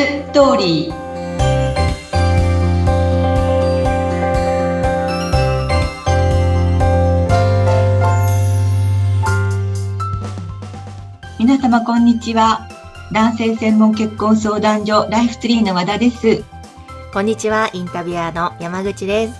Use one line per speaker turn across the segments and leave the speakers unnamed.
ストーリー皆様こんにちは男性専門結婚相談所ライフツリーの和田です
こんにちは、インタビュアーの山口です。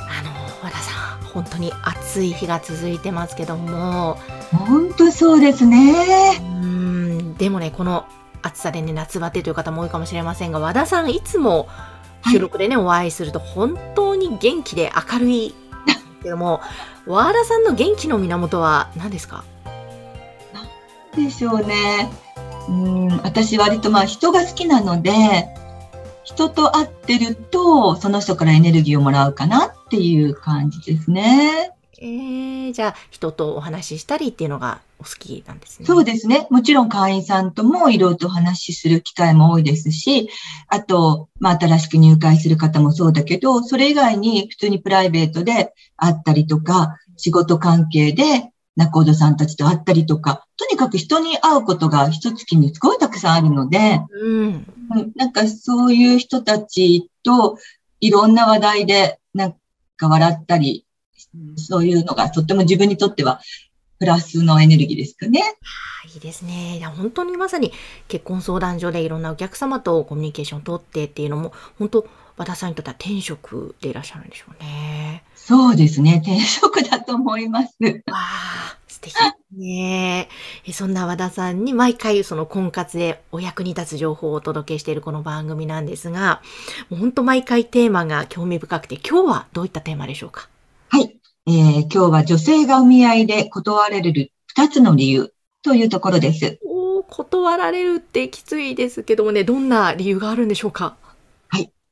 あの、和田さん、本当に暑い日が続いてますけども、
本当そうですね
ーん、でもね、この暑さでね、夏バテという方も多いかもしれませんが、和田さん、いつも収録でね、お会いすると本当に元気で明るい。けども、和田さんの元気の源は何ですか？
でしょうねうん私割とまあ人が好きなので人と会ってるとその人からエネルギーをもらうかなっていう感じですね。
えー、じゃあ、人とお話ししたりっていうのがお好きなんですね。
そうですね。もちろん会員さんともいろいろとお話しする機会も多いですし、あと、まあ、新しく入会する方もそうだけど、それ以外に普通にプライベートで会ったりとか、仕事関係で仲人さんたちと会ったりとか、とにかく人に会うことが一月にすごいたくさんあるので、
うん。
うんなんかそういう人たちといろんな話題でなんか笑ったり、そういうのがとっても自分にとってはプラスのエネルギーですかね。
いいですね。いや、本当にまさに結婚相談所でいろんなお客様とコミュニケーションを取ってっていうのも、本当、和田さんにとっては転職でいらっしゃるんでしょうね。
そうですね。転職だと思います。
わあ、素敵ですね。えそんな和田さんに毎回その婚活でお役に立つ情報をお届けしているこの番組なんですが、もう本当毎回テーマが興味深くて、今日はどういったテーマでしょうか？
はい。えー今日は女性がお見合いで断られる二つの理由というところです。
おー断られるってきついですけどもね、どんな理由があるんでしょうか？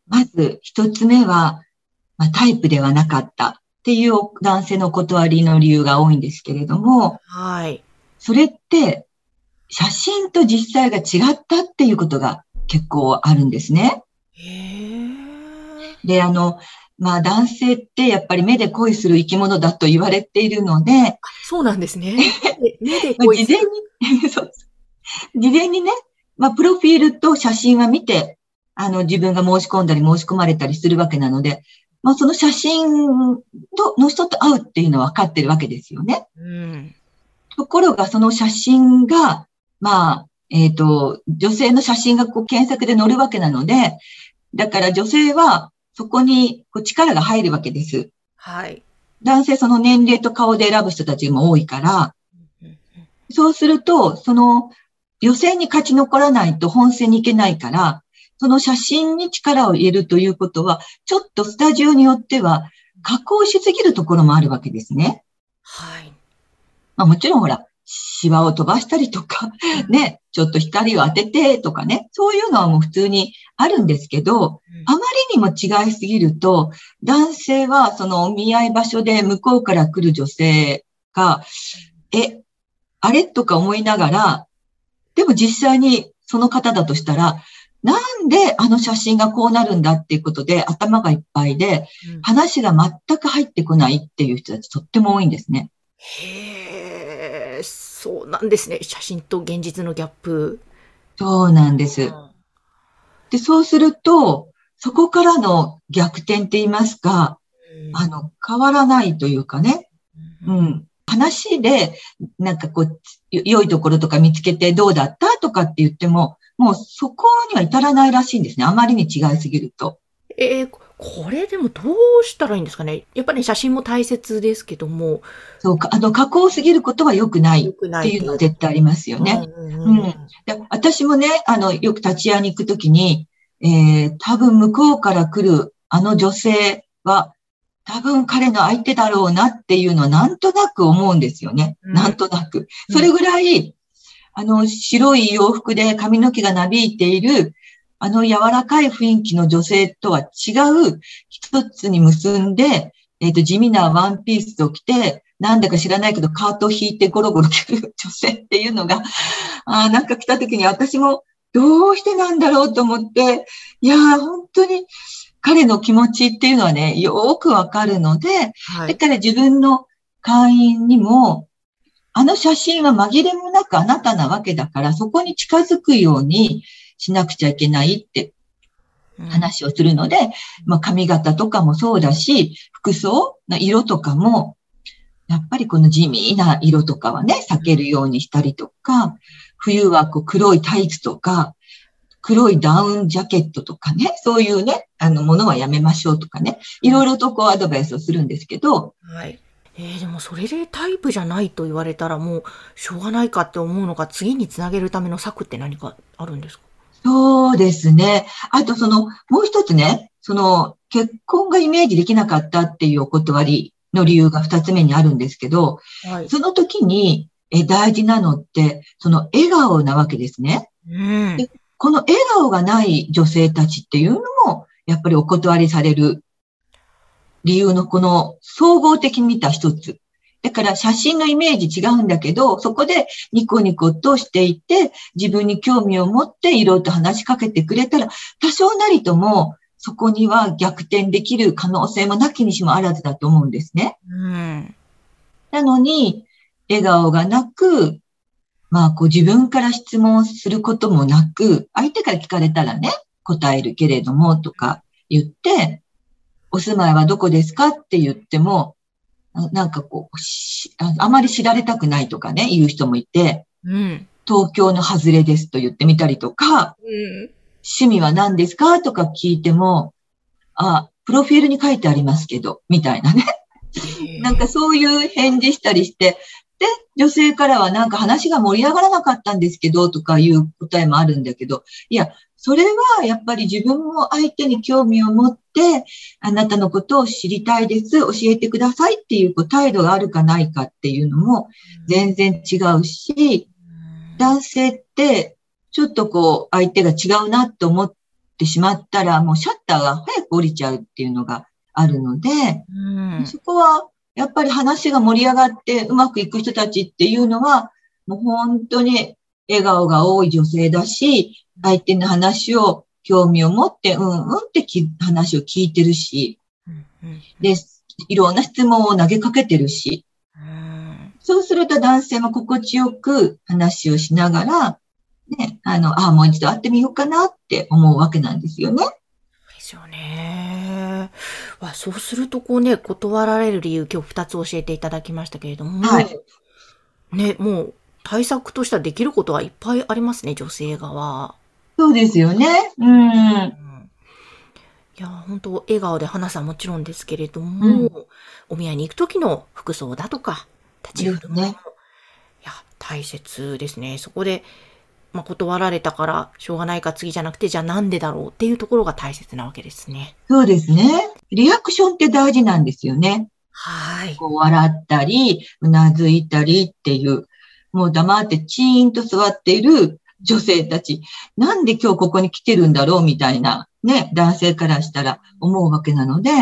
まず一つ目は、まあ、タイプではなかったっていう男性のお断りの理由が多いんですけれども、
はい。
それって写真と実際が違ったっていうことが結構あるんですね。
へえ。
で、あの、まあ男性ってやっぱり目で恋する生き物だと言われているので、
そうなんですね。目で
まあ
恋す
事前
る
に、そう事前にね、まあプロフィールと写真は見て、あの自分が申し込んだり申し込まれたりするわけなので、まあその写真との人と会うっていうのは分かってるわけですよね。
うん。
ところが、その写真が、まあ、えっ、と、女性の写真がこう検索で載るわけなので、だから女性はそこにこう力が入るわけです。
はい。
男性その年齢と顔で選ぶ人たちも多いから、そうすると、その予選に勝ち残らないと本戦に行けないから、その写真に力を入れるということは、ちょっとスタジオによっては加工しすぎるところもあるわけですね。
はい。
まあ、もちろんほら、シワを飛ばしたりとか、ね、ちょっと光を当ててとかね、そういうのはもう普通にあるんですけど、あまりにも違いすぎると、男性はそのお見合い場所で向こうから来る女性が、え、あれ？とか思いながら、でも実際にその方だとしたら、なんであの写真がこうなるんだっていうことで頭がいっぱいで、
うん。
話が全く入ってこないっていう人たちとっても多いんですね。
へえ、そうなんですね。写真と現実のギャップ。
そうなんです。で、そうすると、そこからの逆転って言いますか、
うん
あの、変わらないというかね、うん。話で、なんかこう、よ良いところとか見つけてどうだったとかって言っても、もうそこには至らないらしいんですね。あまりに違いすぎると。
えーここれでもどうしたらいいんですかね？やっぱり写真も大切ですけども。
そうか、あの、加工すぎることは良くないっていうのは絶対ありますよね。
うんうん
うんで私もね、あの、よく立ち会いに行くときに、えー、多分向こうから来るあの女性は、多分彼の相手だろうなっていうのはなんとなく思うんですよね。
うん
なんとなく。
うん
それぐらい、あの、白い洋服で髪の毛がなびいている、あの柔らかい雰囲気の女性とは違う、一つに結んで、えっ、と、地味なワンピースを着て、なんだか知らないけど、カートを引いてゴロゴロ来る女性っていうのが、あーなんか来た時に私もどうしてなんだろうと思って、いやー、本当に彼の気持ちっていうのはね、よーくわかるので、
はい。
だから自分の会員にも、あの写真は紛れもなくあなたなわけだから、そこに近づくようにしなくちゃいけないって話をするので、まあ髪型とかもそうだし、服装の色とかも、やっぱりこの地味な色とかはね、避けるようにしたりとか、冬はこう黒いタイツとか、黒いダウンジャケットとかね、そういうね、あの、ものはやめましょうとかね、いろいろとこうアドバイスをするんですけど、
はい。えー、でもそれでタイプじゃないと言われたらもうしょうがないかって思うのか、次につなげるための策って何かあるんですか？
そうですね。あとその、もう一つね、その、結婚がイメージできなかったっていうお断りの理由が二つ目にあるんですけど、はい、その時にえ大事なのって、その笑顔なわけですね。うん、でこの笑顔がない女性たちっていうのも、やっぱりお断りされる理由のこの総合的に見た一つ。だから写真のイメージ違うんだけど、そこでニコニコとしていて、自分に興味を持っていろいろと話しかけてくれたら、多少なりともそこには逆転できる可能性もなきにしもあらずだと思うんですね。うん、なのに、笑顔がなく、まあ、こう自分から質問することもなく、相手から聞かれたらね、答えるけれどもとか言って、お住まいはどこですか？って言っても、なんかこう、あまり知られたくないとかね、言う人もいて、うん、東京の外れですと言ってみたりとか、うん、趣味は何ですかとか聞いても、あ、プロフィールに書いてありますけど、みたいなね。なんかそういう返事したりして、で、女性からはなんか話が盛り上がらなかったんですけど、とかいう答えもあるんだけど、いや、それはやっぱり自分も相手に興味を持って、あなたのことを知りたいです、教えてくださいっていう態度があるかないかっていうのも全然違うし、男性ってちょっとこう相手が違うなって思ってしまったらもうシャッターが早く降りちゃうっていうのがあるので、そこはやっぱり話が盛り上がってうまくいく人たちっていうのは、もう本当に笑顔が多い女性だし、相手の話を興味を持って、うんうんって話を聞いてるし、で、いろんな質問を投げかけてるし、そうすると男性も心地よく話をしながら、ね、あの、ああ、もう一度会ってみようかなって思うわけなんですよね。
ですよね。わそうするとこうね、断られる理由、今日二つ教えていただきましたけれども、はい。ね、もう対策としてはできることはいっぱいありますね、女性側。
そうですよね。うん。うん、
いや、本当笑顔で話さもちろんですけれども、うん、お見合いに行く時の服装だとか、立ち振る舞いも、ね、いや、大切ですね。そこで、まあ、断られたからしょうがないか次じゃなくて、じゃあなんでだろうっていうところが大切なわけですね。
そうですね。リアクションって大事なんですよね。
はい。
こう笑ったり、うなずいたりっていう、もう黙ってチーンと座っている女性たち、なんで今日ここに来てるんだろうみたいな、ね、男性からしたら思うわけなので、う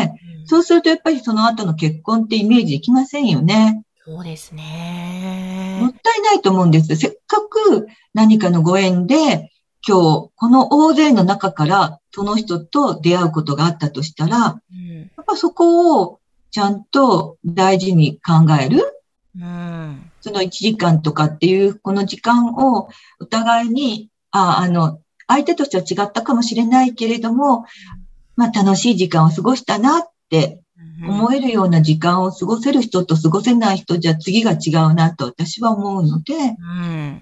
ん、そうするとやっぱりその後の結婚ってイメージできませんよね。
そうですね。
もったいないと思うんです。せっかく何かのご縁で、今日、この大勢の中からその人と出会うことがあったとしたら、うん、やっぱそこをちゃんと大事に考える。うん、その1時間とかっていうこの時間をお互いに、あ、あの、相手としては違ったかもしれないけれども、まあ楽しい時間を過ごしたなって思えるような時間を過ごせる人と過ごせない人じゃ次が違うなと私は思うので。うん。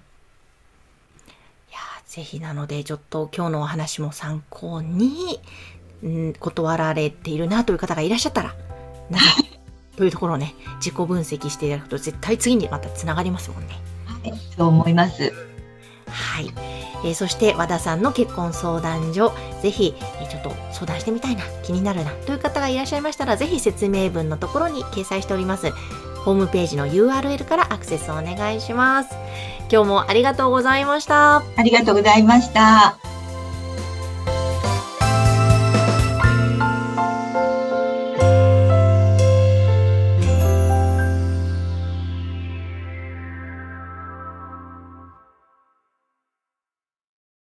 いや、ぜひなので、ちょっと今日のお話も参考に、うん、断られているなという方がいらっしゃったら、なぜというところをね、自己分析していただくと絶対次にまたつながりますもんね。
はい、そう思います。
はい。えー、そして和田さんの結婚相談所、ぜひ、えー、ちょっと相談してみたいな、気になるな、という方がいらっしゃいましたら、ぜひ説明文のところに掲載しております。ホームページの URL からアクセスをお願いします。今日もありがとうございました。
ありがとうございました。